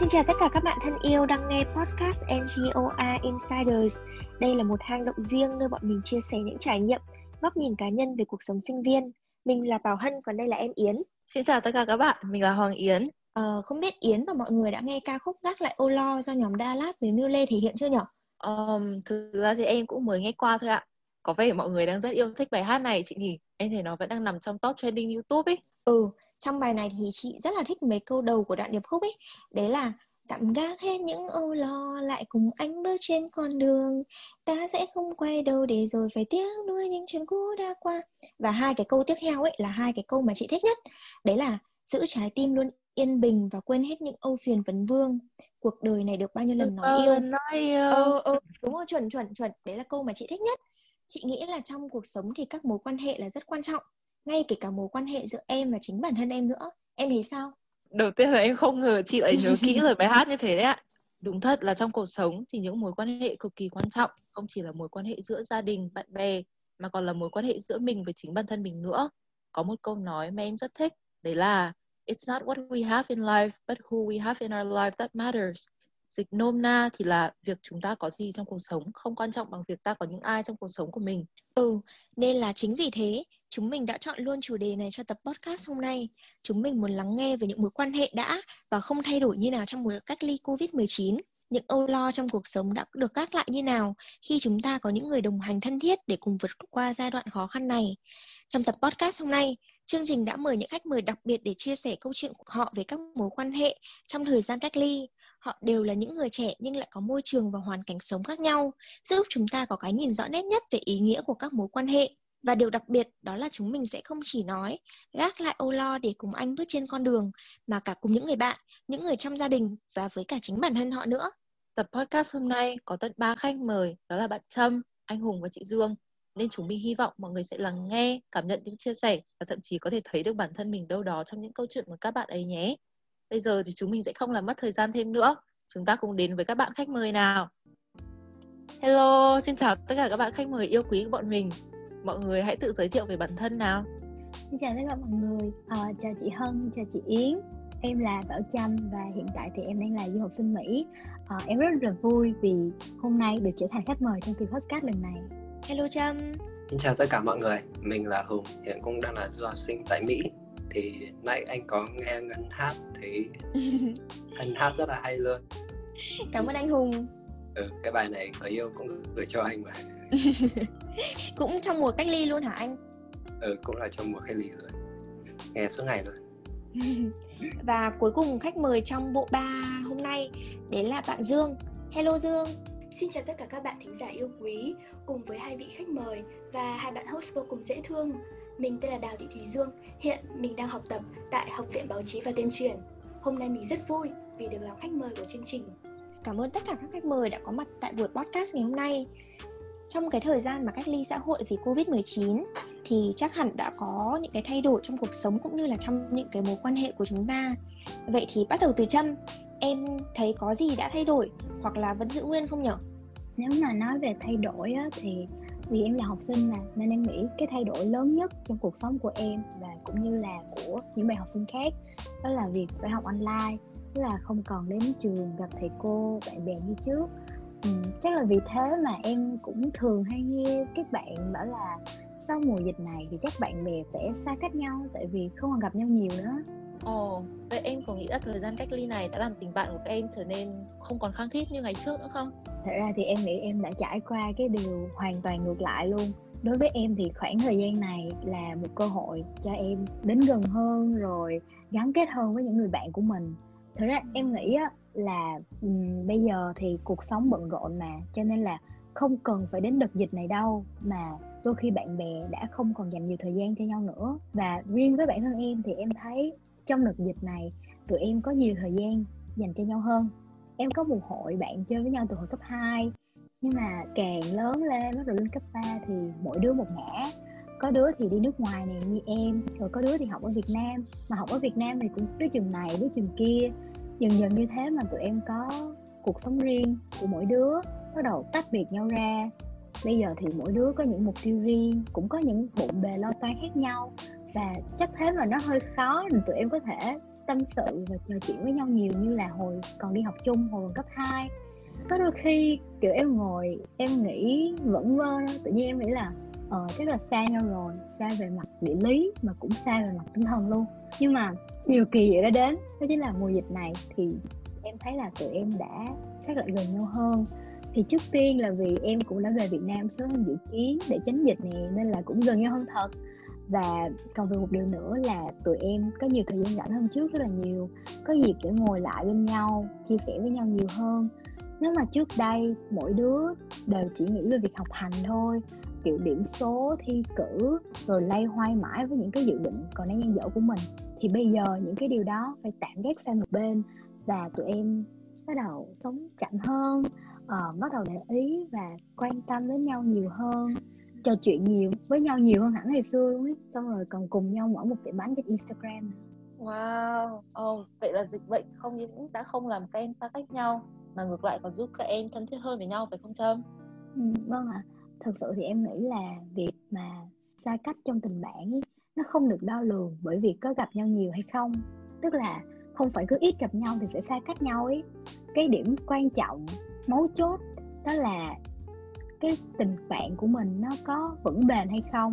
Xin chào tất cả các bạn thân yêu đang nghe podcast NGOA Insiders. Đây là một hang động riêng nơi bọn mình chia sẻ những trải nghiệm, góc nhìn cá nhân về cuộc sống sinh viên. Mình là Bảo Hân, còn đây là em Yến. Xin chào tất cả các bạn, mình là Hoàng Yến. Ờ, không biết Yến và mọi người đã nghe ca khúc Gác lại ô lo do nhóm Dallas với Miu Lê thể hiện chưa nhỉ? Um, thực ra thì em cũng mới nghe qua thôi ạ. Có vẻ mọi người đang rất yêu thích bài hát này chị nhỉ? Em thấy nó vẫn đang nằm trong top trending YouTube ấy. Ừ, trong bài này thì chị rất là thích mấy câu đầu của đoạn điệp khúc ấy. Đấy là tạm gác hết những âu lo lại cùng anh bước trên con đường. Ta sẽ không quay đầu để rồi phải tiếc nuôi những chuyện cũ đã qua. Và hai cái câu tiếp theo ấy là hai cái câu mà chị thích nhất. Đấy là giữ trái tim luôn yên bình và quên hết những âu phiền vấn vương. Cuộc đời này được bao nhiêu lần nói yêu? nói yêu. Ờ, ờ, đúng rồi chuẩn chuẩn chuẩn. Đấy là câu mà chị thích nhất. Chị nghĩ là trong cuộc sống thì các mối quan hệ là rất quan trọng ngay kể cả mối quan hệ giữa em và chính bản thân em nữa. Em thấy sao? Đầu tiên là em không ngờ chị lại nhớ kỹ lời bài hát như thế đấy ạ. Đúng thật là trong cuộc sống thì những mối quan hệ cực kỳ quan trọng. Không chỉ là mối quan hệ giữa gia đình bạn bè mà còn là mối quan hệ giữa mình với chính bản thân mình nữa. Có một câu nói mà em rất thích đấy là it's not what we have in life but who we have in our life that matters dịch nôm na thì là việc chúng ta có gì trong cuộc sống không quan trọng bằng việc ta có những ai trong cuộc sống của mình. Ừ nên là chính vì thế chúng mình đã chọn luôn chủ đề này cho tập podcast hôm nay. Chúng mình muốn lắng nghe về những mối quan hệ đã và không thay đổi như nào trong mùa cách ly covid 19 những âu lo trong cuộc sống đã được gác lại như nào khi chúng ta có những người đồng hành thân thiết để cùng vượt qua giai đoạn khó khăn này. Trong tập podcast hôm nay, chương trình đã mời những khách mời đặc biệt để chia sẻ câu chuyện của họ về các mối quan hệ trong thời gian cách ly họ đều là những người trẻ nhưng lại có môi trường và hoàn cảnh sống khác nhau, giúp chúng ta có cái nhìn rõ nét nhất về ý nghĩa của các mối quan hệ. Và điều đặc biệt đó là chúng mình sẽ không chỉ nói gác lại âu lo để cùng anh bước trên con đường, mà cả cùng những người bạn, những người trong gia đình và với cả chính bản thân họ nữa. Tập podcast hôm nay có tận 3 khách mời, đó là bạn Trâm, anh Hùng và chị Dương. Nên chúng mình hy vọng mọi người sẽ lắng nghe, cảm nhận những chia sẻ và thậm chí có thể thấy được bản thân mình đâu đó trong những câu chuyện của các bạn ấy nhé. Bây giờ thì chúng mình sẽ không làm mất thời gian thêm nữa. Chúng ta cùng đến với các bạn khách mời nào. Hello, xin chào tất cả các bạn khách mời yêu quý của bọn mình. Mọi người hãy tự giới thiệu về bản thân nào. Xin chào tất cả mọi người, à, chào chị Hân, chào chị Yến Em là Bảo Trâm và hiện tại thì em đang là du học sinh Mỹ à, Em rất là vui vì hôm nay được trở thành khách mời trong kỳ podcast lần này Hello Trâm Xin chào tất cả mọi người, mình là Hùng, hiện cũng đang là du học sinh tại Mỹ thì nãy anh có nghe ngân hát thì anh hát rất là hay luôn. Cảm ơn anh hùng. Ừ, cái bài này người yêu cũng gửi cho anh mà. Cũng trong mùa cách ly luôn hả anh? Ừ cũng là trong mùa cách ly rồi. Nghe suốt ngày luôn. Và cuối cùng khách mời trong bộ ba hôm nay đấy là bạn Dương. Hello Dương. Xin chào tất cả các bạn thính giả yêu quý cùng với hai vị khách mời và hai bạn host vô cùng dễ thương mình tên là Đào Thị Thúy Dương, hiện mình đang học tập tại Học viện Báo chí và Tuyên truyền. Hôm nay mình rất vui vì được làm khách mời của chương trình. Cảm ơn tất cả các khách mời đã có mặt tại buổi podcast ngày hôm nay. Trong cái thời gian mà cách ly xã hội vì Covid-19 thì chắc hẳn đã có những cái thay đổi trong cuộc sống cũng như là trong những cái mối quan hệ của chúng ta. Vậy thì bắt đầu từ Trâm, em thấy có gì đã thay đổi hoặc là vẫn giữ nguyên không nhở? Nếu mà nói về thay đổi á, thì vì em là học sinh mà nên em nghĩ cái thay đổi lớn nhất trong cuộc sống của em và cũng như là của những bạn học sinh khác đó là việc phải học online tức là không còn đến trường gặp thầy cô bạn bè như trước. Ừ, chắc là vì thế mà em cũng thường hay nghe các bạn bảo là sau mùa dịch này thì chắc bạn bè sẽ xa cách nhau tại vì không còn gặp nhau nhiều nữa. Ồ, vậy em có nghĩ là thời gian cách ly này đã làm tình bạn của các em trở nên không còn khăng khít như ngày trước nữa không? Thật ra thì em nghĩ em đã trải qua cái điều hoàn toàn ngược lại luôn. Đối với em thì khoảng thời gian này là một cơ hội cho em đến gần hơn rồi gắn kết hơn với những người bạn của mình. Thật ra em nghĩ á, là um, bây giờ thì cuộc sống bận rộn mà cho nên là không cần phải đến đợt dịch này đâu mà đôi khi bạn bè đã không còn dành nhiều thời gian cho nhau nữa. Và riêng với bản thân em thì em thấy trong đợt dịch này, tụi em có nhiều thời gian dành cho nhau hơn. Em có một hội bạn chơi với nhau từ hồi cấp 2 nhưng mà càng lớn lên, bắt đầu lên cấp 3 thì mỗi đứa một ngã. Có đứa thì đi nước ngoài này như em, rồi có đứa thì học ở Việt Nam. Mà học ở Việt Nam thì cũng đứa trường này, đứa trường kia. Dần dần như thế mà tụi em có cuộc sống riêng của mỗi đứa bắt đầu tách biệt nhau ra. Bây giờ thì mỗi đứa có những mục tiêu riêng, cũng có những bộn bề lo toan khác nhau và chắc thế mà nó hơi khó nên tụi em có thể tâm sự và trò chuyện với nhau nhiều như là hồi còn đi học chung, hồi còn cấp 2 có đôi khi, kiểu, em ngồi, em nghĩ vẫn vơ tự nhiên em nghĩ là ờ chắc là xa nhau rồi xa về mặt địa lý mà cũng xa về mặt tinh thần luôn. Nhưng mà điều kỳ diệu đã đến, đó chính là mùa dịch này thì em thấy là tụi em đã xác lại gần nhau hơn. Thì trước tiên là vì em cũng đã về Việt Nam sớm hơn dự kiến để tránh dịch nè, nên là cũng gần nhau hơn thật và còn về một điều nữa là tụi em có nhiều thời gian rảnh hơn trước rất là nhiều. Có dịp để ngồi lại bên nhau chia sẻ với nhau nhiều hơn. Nếu mà trước đây mỗi đứa đều chỉ nghĩ về việc học hành thôi kiểu điểm số thi cử rồi lay hoay mãi với những cái dự định còn đang dang dở của mình thì bây giờ những cái điều đó phải tạm gác sang một bên và tụi em bắt đầu sống chậm hơn uh, bắt đầu để ý và quan tâm đến nhau nhiều hơn trò chuyện nhiều với nhau nhiều hơn hẳn ngày xưa luôn ấy. Xong rồi còn cùng nhau mở một tiệm bánh trên Instagram. Wow, oh, vậy là dịch bệnh không những đã không làm các em xa cách nhau mà ngược lại còn giúp các em thân thiết hơn với nhau phải không Trâm? ừ, vâng ạ. À. thực sự thì em nghĩ là việc mà xa cách trong tình bạn ấy, nó không được đo lường bởi việc có gặp nhau nhiều hay không. Tức là không phải cứ ít gặp nhau thì sẽ xa cách nhau ấy. Cái điểm quan trọng mấu chốt đó là cái tình bạn của mình nó có vững bền hay không?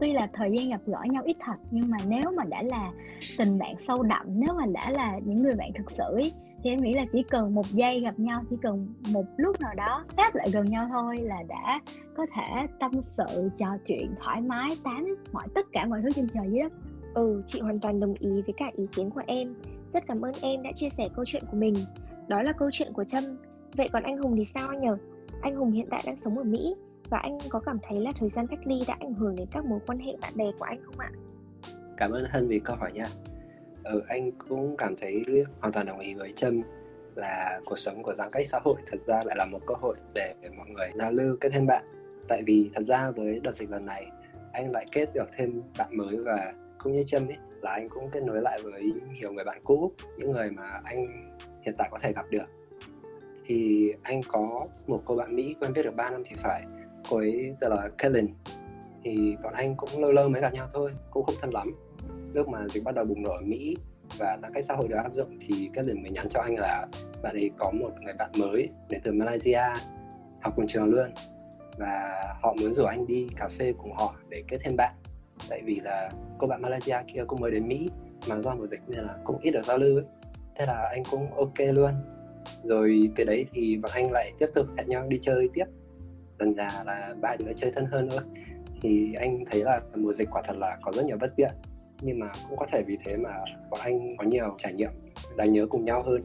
Tuy là thời gian gặp gỡ nhau ít thật nhưng mà nếu mà đã là tình bạn sâu đậm nếu mà đã là những người bạn thực sự ý, thì em nghĩ là chỉ cần một giây gặp nhau chỉ cần một lúc nào đó sát lại gần nhau thôi là đã có thể tâm sự trò chuyện thoải mái tán mọi tất cả mọi thứ trên trời dưới đất. Ừ chị hoàn toàn đồng ý với cả ý kiến của em. Rất cảm ơn em đã chia sẻ câu chuyện của mình. Đó là câu chuyện của trâm. Vậy còn anh hùng thì sao anh nhờ? Anh hùng hiện tại đang sống ở mỹ và anh có cảm thấy là thời gian cách ly đã ảnh hưởng đến các mối quan hệ bạn bè của anh không ạ? Cảm ơn hân vì câu hỏi nha. Ừ, anh cũng cảm thấy hoàn toàn đồng ý với trâm là cuộc sống của giãn cách xã hội thật ra lại là một cơ hội để mọi người giao lưu kết thêm bạn. Tại vì thật ra với đợt dịch lần này anh lại kết được thêm bạn mới và cũng như trâm ấy là anh cũng kết nối lại với nhiều người bạn cũ những người mà anh hiện tại có thể gặp được thì anh có một cô bạn Mỹ quen biết được 3 năm thì phải. Cô ấy tên là Kellen. Thì bọn anh cũng lâu lâu mới gặp nhau thôi, cũng không thân lắm. Lúc mà dịch bắt đầu bùng nổ ở Mỹ và giãn cách xã hội được áp dụng thì Kellen mới nhắn cho anh là bạn ấy có một người bạn mới đến từ Malaysia, học cùng trường luôn. Và họ muốn rủ anh đi cà phê cùng họ để kết thêm bạn. Tại vì là cô bạn Malaysia kia cũng mới đến Mỹ, mà do mùa dịch nên là cũng ít được giao lưu ấy. Thế là anh cũng ok luôn rồi từ đấy thì bọn anh lại tiếp tục hẹn nhau đi chơi tiếp. Dần già là ba đứa chơi thân hơn nữa thì anh thấy là mùa dịch quả thật là có rất nhiều bất tiện. Nhưng mà cũng có thể vì thế mà bọn anh có nhiều trải nghiệm đáng nhớ cùng nhau hơn.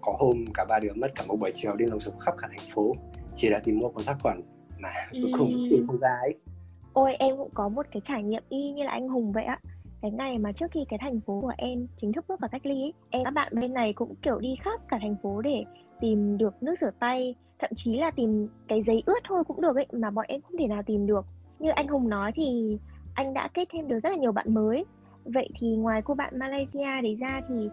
Có hôm cả ba đứa mất cả một buổi chiều đi lùng sục khắp cả thành phố chỉ để tìm mua cuốn sát khuẩn mà cuối cùng tìm không ra ấy. Ôi em cũng có một cái trải nghiệm y như là anh hùng vậy ạ cái ngày mà trước khi cái thành phố của em chính thức bước vào cách ly ấy, em các bạn bên này cũng kiểu đi khắp cả thành phố để tìm được nước rửa tay thậm chí là tìm cái giấy ướt thôi cũng được ấy mà bọn em không thể nào tìm được. Như anh hùng nói thì anh đã kết thêm được rất là nhiều bạn mới. Vậy thì ngoài cô bạn malaysia đấy ra thì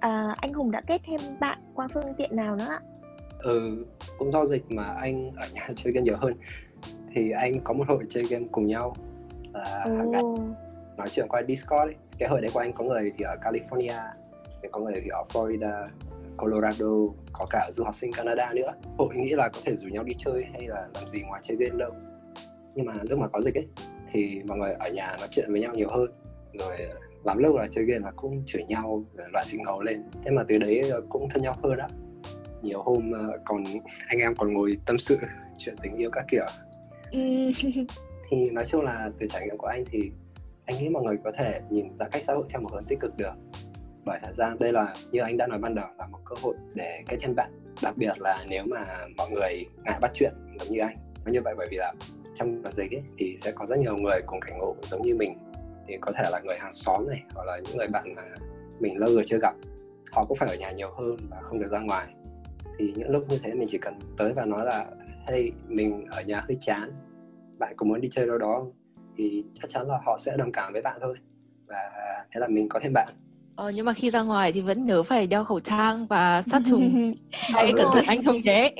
à, anh hùng đã kết thêm bạn qua phương tiện nào nữa ạ? Ừ cũng do dịch mà anh ở nhà chơi game nhiều hơn. Thì anh có một hội chơi game cùng nhau. Là hàng ngày nói chuyện qua Discord ấy. cái hội đấy của anh có người thì ở California có người thì ở Florida Colorado có cả du học sinh Canada nữa. Hội nghĩ là có thể rủ nhau đi chơi hay là làm gì ngoài chơi game đâu. Nhưng mà lúc mà có dịch ấy thì mọi người ở nhà nói chuyện với nhau nhiều hơn. Rồi lắm lúc là chơi game là cũng chửi nhau loại sinh ngầu lên. Thế mà từ đấy cũng thân nhau hơn á. Nhiều hôm ờ, còn anh em còn ngồi tâm sự chuyện tình yêu các kiểu. Thì nói chung là từ trải nghiệm của anh thì anh nghĩ mọi người có thể nhìn giãn cách xã hội theo một hướng tích cực được. Bởi thật ra đây là như anh đã nói ban đầu là một cơ hội để kết thêm bạn. Đặc biệt là nếu mà mọi người ngại bắt chuyện giống như anh. Nó như vậy bởi vì là trong đợt dịch ấy, thì sẽ có rất nhiều người cùng cảnh ngộ giống như mình. Thì có thể là người hàng xóm này hoặc là những người bạn mà mình lâu rồi chưa gặp họ cũng phải ở nhà nhiều hơn và không được ra ngoài. Thì những lúc như thế mình chỉ cần tới và nói là hey mình ở nhà hơi chán. Bạn có muốn đi chơi đâu đó thì chắc chắn là họ sẽ đồng cảm với bạn thôi. Và thế là mình có thêm bạn. Ờ, nhưng mà khi ra ngoài thì vẫn nhớ phải đeo khẩu trang và sát trùng. Hãy cẩn thận anh Hùng nhé.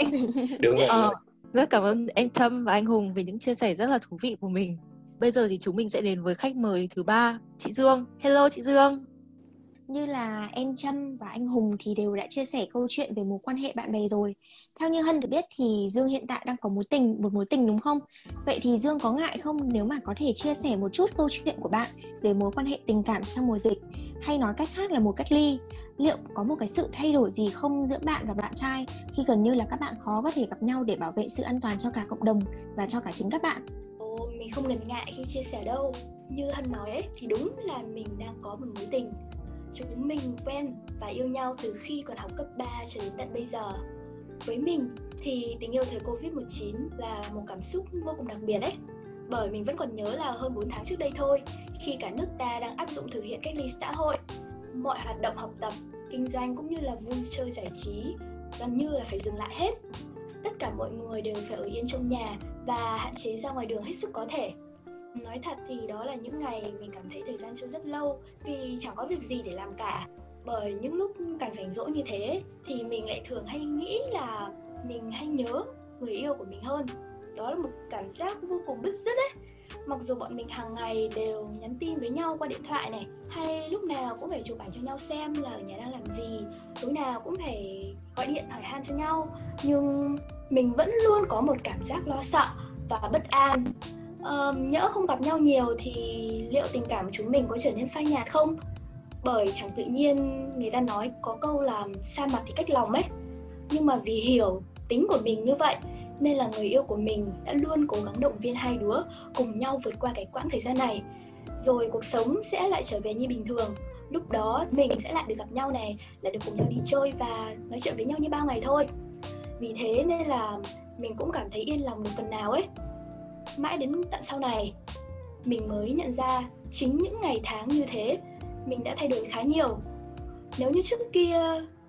Đúng rồi, ờ, rất cảm ơn em Trâm và anh Hùng vì những chia sẻ rất là thú vị của mình. Bây giờ thì chúng mình sẽ đến với khách mời thứ ba chị Dương. Hello chị Dương như là em Trâm và anh Hùng thì đều đã chia sẻ câu chuyện về mối quan hệ bạn bè rồi. Theo như Hân được biết thì Dương hiện tại đang có mối tình, một mối tình đúng không? Vậy thì Dương có ngại không nếu mà có thể chia sẻ một chút câu chuyện của bạn về mối quan hệ tình cảm trong mùa dịch hay nói cách khác là mùa cách ly? Liệu có một cái sự thay đổi gì không giữa bạn và bạn trai khi gần như là các bạn khó có thể gặp nhau để bảo vệ sự an toàn cho cả cộng đồng và cho cả chính các bạn? Ồ, mình không ngần ngại khi chia sẻ đâu. Như Hân nói ấy, thì đúng là mình đang có một mối tình Chúng mình quen và yêu nhau từ khi còn học cấp 3 cho đến tận bây giờ. Với mình thì tình yêu thời Covid-19 là một cảm xúc vô cùng đặc biệt đấy. Bởi mình vẫn còn nhớ là hơn 4 tháng trước đây thôi, khi cả nước ta đang áp dụng thực hiện cách ly xã hội, mọi hoạt động học tập, kinh doanh cũng như là vui chơi giải trí gần như là phải dừng lại hết. Tất cả mọi người đều phải ở yên trong nhà và hạn chế ra ngoài đường hết sức có thể nói thật thì đó là những ngày mình cảm thấy thời gian trôi rất lâu, vì chẳng có việc gì để làm cả. Bởi những lúc càng rảnh rỗi như thế thì mình lại thường hay nghĩ là mình hay nhớ người yêu của mình hơn. Đó là một cảm giác vô cùng bứt rứt ấy. Mặc dù bọn mình hàng ngày đều nhắn tin với nhau qua điện thoại này, hay lúc nào cũng phải chụp ảnh cho nhau xem là ở nhà đang làm gì tối nào cũng phải gọi điện hỏi han cho nhau. Nhưng mình vẫn luôn có một cảm giác lo sợ và bất an uh, nhỡ không gặp nhau nhiều thì liệu tình cảm của chúng mình có trở nên phai nhạt không? Bởi chẳng tự nhiên người ta nói có câu là xa mặt thì cách lòng ấy. Nhưng mà vì hiểu tính của mình như vậy nên là người yêu của mình đã luôn cố gắng động viên hai đứa cùng nhau vượt qua cái quãng thời gian này. Rồi cuộc sống sẽ lại trở về như bình thường. Lúc đó mình sẽ lại được gặp nhau này lại được cùng nhau đi chơi và nói chuyện với nhau như bao ngày thôi. Vì thế nên là mình cũng cảm thấy yên lòng một phần nào ấy mãi đến tận sau này mình mới nhận ra chính những ngày tháng như thế mình đã thay đổi khá nhiều. Nếu như trước kia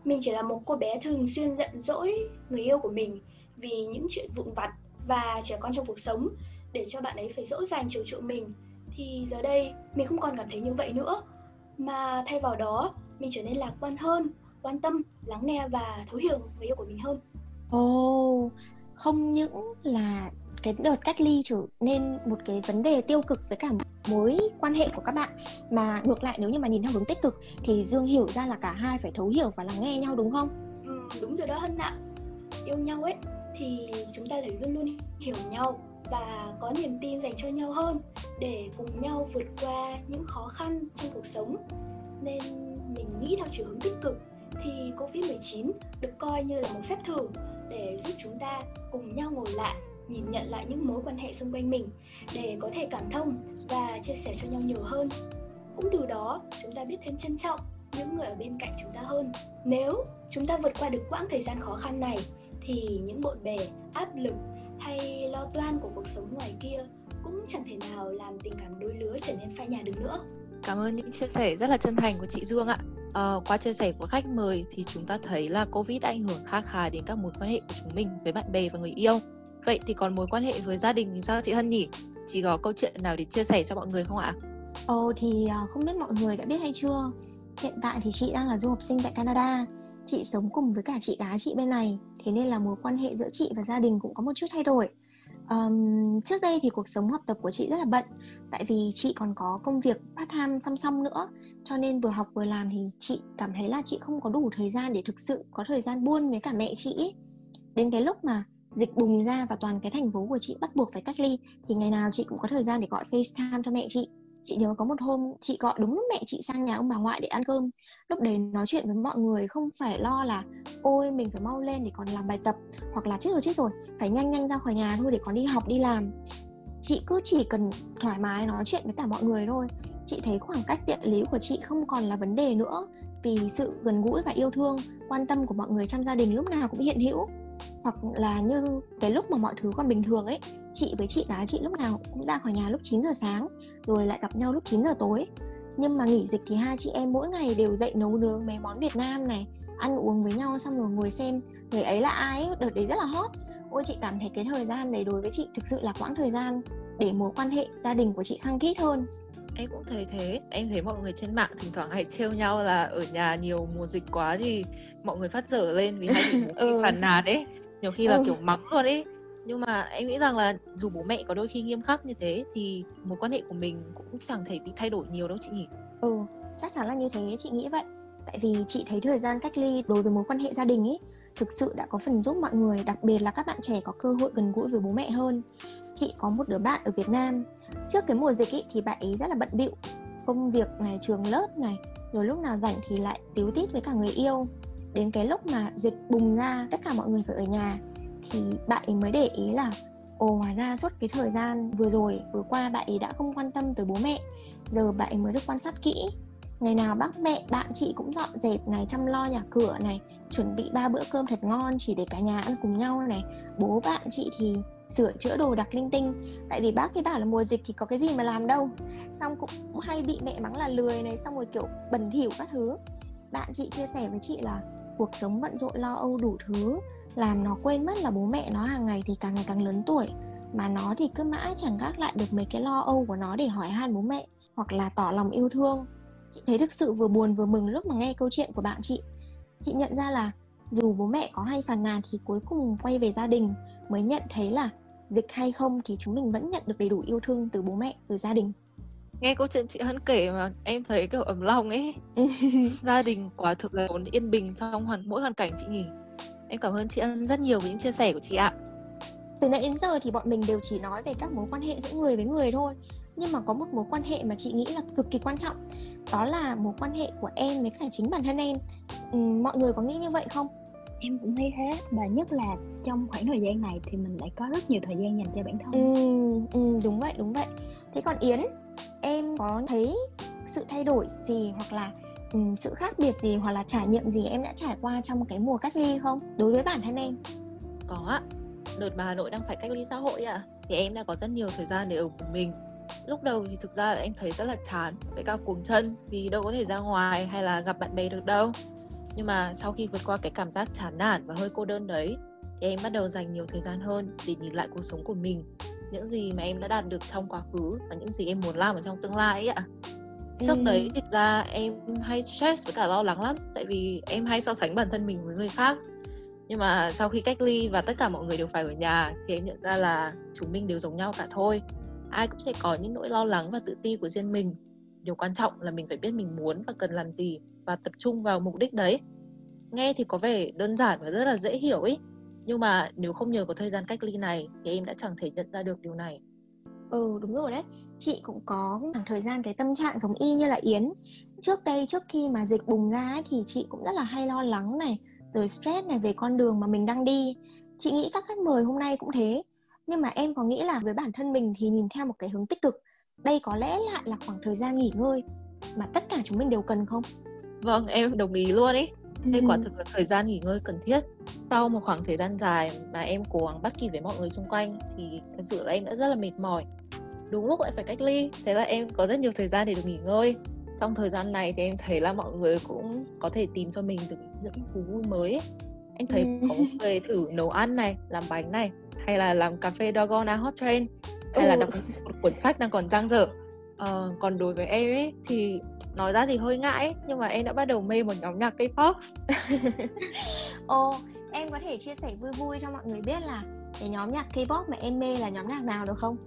mình chỉ là một cô bé thường xuyên giận dỗi người yêu của mình vì những chuyện vụn vặt và trẻ con trong cuộc sống để cho bạn ấy phải dỗ dành chiều chuộng mình thì giờ đây mình không còn cảm thấy như vậy nữa. Mà thay vào đó mình trở nên lạc quan hơn quan tâm lắng nghe và thấu hiểu người yêu của mình hơn. Ồ oh, không những là cái đợt cách ly trở nên một cái vấn đề tiêu cực với cả mối quan hệ của các bạn. Mà ngược lại nếu như mà nhìn theo hướng tích cực thì dương hiểu ra là cả hai phải thấu hiểu và lắng nghe nhau đúng không? Ừ, đúng rồi đó hân ạ. Yêu nhau ấy thì chúng ta phải luôn luôn hiểu nhau và có niềm tin dành cho nhau hơn để cùng nhau vượt qua những khó khăn trong cuộc sống. Nên mình nghĩ theo chiều hướng tích cực thì Covid-19 được coi như là một phép thử để giúp chúng ta cùng nhau ngồi lại nhìn nhận lại những mối quan hệ xung quanh mình để có thể cảm thông và chia sẻ cho nhau nhiều hơn. Cũng từ đó chúng ta biết thêm trân trọng những người ở bên cạnh chúng ta hơn. Nếu chúng ta vượt qua được quãng thời gian khó khăn này thì những bộn bề áp lực hay lo toan của cuộc sống ngoài kia cũng chẳng thể nào làm tình cảm đôi lứa trở nên phai nhạt được nữa. Cảm ơn những chia sẻ rất là chân thành của chị dương ạ. À, qua chia sẻ của khách mời thì chúng ta thấy là covid đã ảnh hưởng khá khá đến các mối quan hệ của chúng mình với bạn bè và người yêu. Vậy thì còn mối quan hệ với gia đình thì sao chị Hân nhỉ? Chị có câu chuyện nào để chia sẻ cho mọi người không ạ? Ồ thì à, không biết mọi người đã biết hay chưa? Hiện tại thì chị đang là du học sinh tại Canada. Chị sống cùng với cả chị gái chị bên này Thế nên là mối quan hệ giữa chị và gia đình cũng có một chút thay đổi. Um, Trước đây thì cuộc sống học tập của chị rất là bận Tại vì chị còn có công việc part time song song nữa. Cho nên vừa học vừa làm thì chị cảm thấy là chị không có đủ thời gian để thực sự có thời gian buôn với cả mẹ chị. Đến cái lúc mà dịch bùng ra và toàn cái thành phố của chị bắt buộc phải cách ly, thì ngày nào chị cũng có thời gian để gọi FaceTime cho mẹ chị. Chị nhớ có một hôm chị gọi đúng lúc mẹ chị sang nhà ông bà ngoại để ăn cơm. Lúc đấy nói chuyện với mọi người không phải lo là, ôi, mình phải mau lên để còn làm bài tập, hoặc là chết rồi chết rồi, phải nhanh nhanh ra khỏi nhà thôi để còn đi học, đi làm. Chị cứ chỉ cần thoải mái nói chuyện với cả mọi người thôi. Chị thấy khoảng cách địa lý của chị không còn là vấn đề nữa, vì sự gần gũi và yêu thương, quan tâm của mọi người trong gia đình lúc nào cũng hiện hữu hoặc là như cái lúc mà mọi thứ còn bình thường ấy chị với chị gái chị lúc nào cũng ra khỏi nhà lúc 9 giờ sáng rồi lại gặp nhau lúc 9 giờ tối. Nhưng mà nghỉ dịch thì hai chị em mỗi ngày đều dậy nấu nướng mấy món Việt Nam này ăn uống với nhau xong rồi ngồi xem người ấy là ai ấy, đợt đấy rất là hot. Ôi chị cảm thấy cái thời gian đấy đối với chị thực sự là quãng thời gian để mối quan hệ gia đình của chị khăng khít hơn. Em cũng thấy thế. Em thấy mọi người trên mạng thỉnh thoảng hay trêu nhau là ở nhà nhiều mùa dịch quá thì mọi người phát dở lên vì hay bị ừ. phản nàn ấy nhiều khi là ừ. kiểu mắng luôn ấy. Nhưng mà em nghĩ rằng là dù bố mẹ có đôi khi nghiêm khắc như thế thì mối quan hệ của mình cũng chẳng thể bị thay đổi nhiều đâu chị nhỉ. Ừ chắc chắn là như thế chị nghĩ vậy. Tại vì chị thấy thời gian cách ly đối với mối quan hệ gia đình ấy thực sự đã có phần giúp mọi người đặc biệt là các bạn trẻ có cơ hội gần gũi với bố mẹ hơn. Chị có một đứa bạn ở Việt Nam. Trước cái mùa dịch ý, thì bạn ấy rất là bận bịu. Công việc này trường lớp này rồi lúc nào rảnh thì lại tiếu tít với cả người yêu đến cái lúc mà dịch bùng ra, tất cả mọi người phải ở nhà, thì bạn ấy mới để ý là, ồ, hóa ra suốt cái thời gian vừa rồi, vừa qua bạn ấy đã không quan tâm tới bố mẹ, giờ bạn ấy mới được quan sát kỹ. Ngày nào bác mẹ, bạn chị cũng dọn dẹp này, chăm lo nhà cửa này, chuẩn bị ba bữa cơm thật ngon chỉ để cả nhà ăn cùng nhau này. Bố bạn chị thì sửa chữa đồ đặc linh tinh. Tại vì bác ấy bảo là mùa dịch thì có cái gì mà làm đâu. Xong cũng hay bị mẹ mắng là lười này, xong rồi kiểu bẩn thỉu các thứ. Bạn chị chia sẻ với chị là cuộc sống bận rộn lo âu đủ thứ, làm nó quên mất là bố mẹ nó hàng ngày thì càng ngày càng lớn tuổi. Mà nó thì cứ mãi chẳng gác lại được mấy cái lo âu của nó để hỏi han bố mẹ, hoặc là tỏ lòng yêu thương. Chị thấy thực sự vừa buồn vừa mừng lúc mà nghe câu chuyện của bạn chị. Chị nhận ra là dù bố mẹ có hay phàn nàn thì cuối cùng quay về gia đình, mới nhận thấy là dịch hay không thì chúng mình vẫn nhận được đầy đủ yêu thương từ bố mẹ, từ gia đình nghe câu chuyện chị Hân kể mà em thấy kiểu ấm lòng ấy. Gia đình quả thực là vốn yên bình trong hoàn mỗi hoàn cảnh chị nhỉ em cảm ơn chị Hân rất nhiều với những chia sẻ của chị ạ. Từ nãy đến giờ thì bọn mình đều chỉ nói về các mối quan hệ giữa người với người thôi. Nhưng mà có một mối quan hệ mà chị nghĩ là cực kỳ quan trọng. Đó là mối quan hệ của em với cả chính bản thân em. Ừ, mọi người có nghĩ như vậy không? Em cũng thấy thế và nhất là trong khoảng thời gian này thì mình lại có rất nhiều thời gian dành cho bản thân. Ừ, ừ đúng vậy đúng vậy. Thế còn yến em có thấy sự thay đổi gì hoặc là um, sự khác biệt gì hoặc là trải nghiệm gì em đã trải qua trong cái mùa cách ly không? Đối với bản thân em. Có ạ. Đợt mà Hà Nội đang phải cách ly xã hội ạ thì em đã có rất nhiều thời gian để ở cùng mình. Lúc đầu thì thực ra là em thấy rất là chán với cả cuồng chân vì đâu có thể ra ngoài hay là gặp bạn bè được đâu. Nhưng mà sau khi vượt qua cái cảm giác chán nản và hơi cô đơn đấy thì em bắt đầu dành nhiều thời gian hơn để nhìn lại cuộc sống của mình những gì mà em đã đạt được trong quá khứ và những gì em muốn làm ở trong tương lai ấy ạ. Trước ừ. đấy thực ra em hay stress với cả lo lắng lắm tại vì em hay so sánh bản thân mình với người khác. Nhưng mà sau khi cách ly và tất cả mọi người đều phải ở nhà thì em nhận ra là chúng mình đều giống nhau cả thôi. Ai cũng sẽ có những nỗi lo lắng và tự ti của riêng mình. Điều quan trọng là mình phải biết mình muốn và cần làm gì và tập trung vào mục đích đấy. Nghe thì có vẻ đơn giản và rất là dễ hiểu ấy nhưng mà nếu không nhờ có thời gian cách ly này thì em đã chẳng thể nhận ra được điều này. Ừ đúng rồi đấy. Chị cũng có khoảng thời gian cái tâm trạng giống y như là yến. Trước đây trước khi mà dịch bùng ra ấy, thì chị cũng rất là hay lo lắng này rồi stress này về con đường mà mình đang đi. Chị nghĩ các khách mời hôm nay cũng thế. Nhưng mà em có nghĩ là với bản thân mình thì nhìn theo một cái hướng tích cực đây có lẽ lại là khoảng thời gian nghỉ ngơi mà tất cả chúng mình đều cần không? Vâng em đồng ý luôn ấy đây quả thực là thời gian nghỉ ngơi cần thiết. Sau một khoảng thời gian dài mà em cố gắng bắt kịp với mọi người xung quanh thì thật sự là em đã rất là mệt mỏi. Đúng lúc lại phải cách ly thế là em có rất nhiều thời gian để được nghỉ ngơi. Trong thời gian này thì em thấy là mọi người cũng có thể tìm cho mình được những thú vui mới em thấy có người thử nấu ăn này làm bánh này hay là làm cà phê Dogona Hot Train hay ừ. là đọc một cuốn sách đang còn dang dở ờ, còn đối với em ấy thì nói ra thì hơi ngại ấy, nhưng mà em đã bắt đầu mê một nhóm nhạc K-pop. Ồ, em có thể chia sẻ vui vui cho mọi người biết là cái nhóm nhạc K-pop mà em mê là nhóm nhạc nào được không?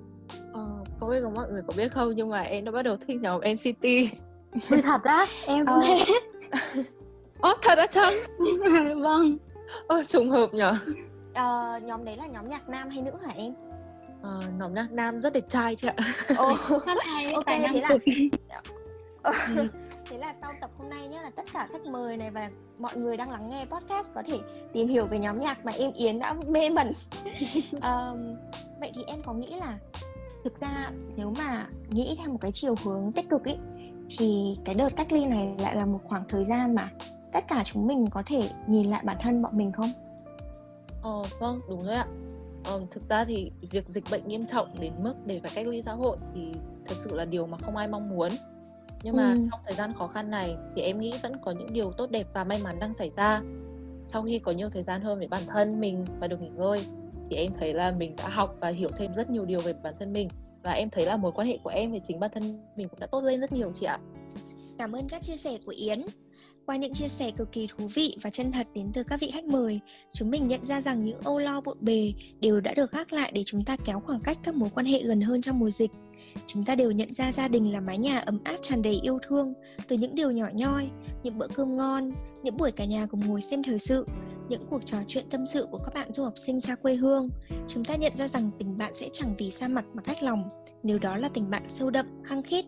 Ờ, không biết có mọi người có biết không nhưng mà em đã bắt đầu thích nhóm NCT thật á? Em cũng ờ. thế. Ồ, thật á Trâm vâng. Ồ, trùng hợp nhở. Ờ, nhóm đấy là nhóm nhạc nam hay nữ hả em ờ, nhóm nhạc nam rất đẹp trai chị ạ Ồ, ok thế là thế là sau tập hôm nay nhé là tất cả khách mời này và mọi người đang lắng nghe podcast có thể tìm hiểu về nhóm nhạc mà em Yến đã mê mẩn um, vậy thì em có nghĩ là thực ra nếu mà nghĩ theo một cái chiều hướng tích cực ý thì cái đợt cách ly này lại là một khoảng thời gian mà tất cả chúng mình có thể nhìn lại bản thân bọn mình không? Ờ vâng đúng rồi ạ. Ờ, thực ra thì việc dịch bệnh nghiêm trọng đến mức để phải cách ly xã hội thì thật sự là điều mà không ai mong muốn. Nhưng mà ừ. trong thời gian khó khăn này thì em nghĩ vẫn có những điều tốt đẹp và may mắn đang xảy ra. Sau khi có nhiều thời gian hơn với bản thân mình và được nghỉ ngơi thì em thấy là mình đã học và hiểu thêm rất nhiều điều về bản thân mình và em thấy là mối quan hệ của em với chính bản thân mình cũng đã tốt lên rất nhiều chị ạ. Cảm ơn các chia sẻ của Yến. Qua những chia sẻ cực kỳ thú vị và chân thật đến từ các vị khách mời, chúng mình nhận ra rằng những âu lo bộn bề đều đã được gác lại để chúng ta kéo khoảng cách các mối quan hệ gần hơn trong mùa dịch. chúng ta đều nhận ra gia đình là mái nhà ấm áp tràn đầy yêu thương từ những điều nhỏ nhoi, những bữa cơm ngon, những buổi cả nhà cùng ngồi xem thời sự, những cuộc trò chuyện tâm sự của các bạn du học sinh xa quê hương. Chúng ta nhận ra rằng tình bạn sẽ chẳng vì xa mặt mà cách lòng, nếu đó là tình bạn sâu đậm, khăng khít.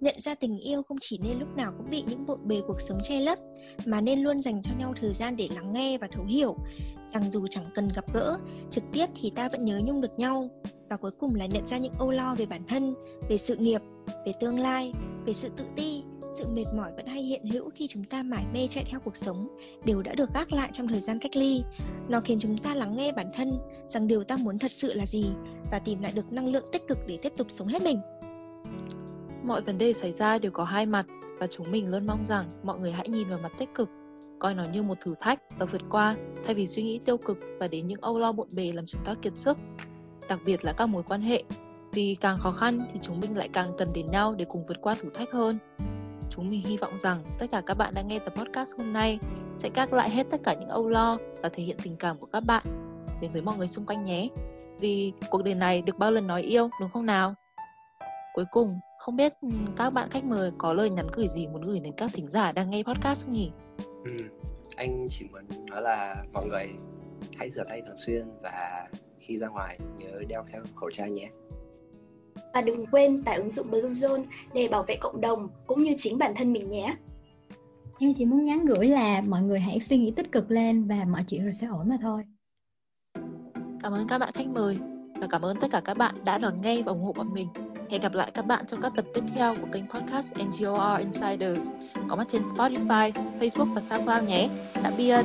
Nhận ra tình yêu không chỉ nên lúc nào cũng bị những bộn bề cuộc sống che lấp, mà nên luôn dành cho nhau thời gian để lắng nghe và thấu hiểu, rằng dù chẳng cần gặp gỡ trực tiếp thì ta vẫn nhớ nhung được nhau. Và cuối cùng là nhận ra những âu lo về bản thân về sự nghiệp về tương lai về sự tự ti. Sự mệt mỏi vẫn hay hiện hữu khi chúng ta mải mê chạy theo cuộc sống đều đã được gác lại trong thời gian cách ly. Nó khiến chúng ta lắng nghe bản thân rằng điều ta muốn thật sự là gì và tìm lại được năng lượng tích cực để tiếp tục sống hết mình mọi vấn đề xảy ra đều có hai mặt và chúng mình luôn mong rằng mọi người hãy nhìn vào mặt tích cực coi nó như một thử thách và vượt qua thay vì suy nghĩ tiêu cực và đến những âu lo bộn bề làm chúng ta kiệt sức. Đặc biệt là các mối quan hệ, vì càng khó khăn thì chúng mình lại càng cần đến nhau để cùng vượt qua thử thách hơn. Chúng mình hy vọng rằng tất cả các bạn đang nghe tập podcast hôm nay sẽ gác lại hết tất cả những âu lo và thể hiện tình cảm của các bạn đến với mọi người xung quanh nhé. Vì cuộc đời này được bao lần nói yêu đúng không nào? Cuối cùng, không biết các bạn khách mời có lời nhắn gửi gì muốn gửi đến các thính giả đang nghe podcast không nhỉ? Ừ. Anh chỉ muốn nói là mọi người hãy rửa tay thường xuyên và khi ra ngoài nhớ đeo theo khẩu trang nhé. Và đừng quên tải ứng dụng Bluezone để bảo vệ cộng đồng cũng như chính bản thân mình nhé. Em chỉ muốn nhắn gửi là mọi người hãy suy nghĩ tích cực lên và mọi chuyện rồi sẽ ổn mà thôi. Cảm ơn các bạn khách mời và cảm ơn tất cả các bạn đã lắng nghe và ủng hộ bọn mình. Hẹn gặp lại các bạn trong các tập tiếp theo của kênh podcast NGOR Insiders có mặt trên Spotify, Facebook và SoundCloud nhé. Tạm biệt!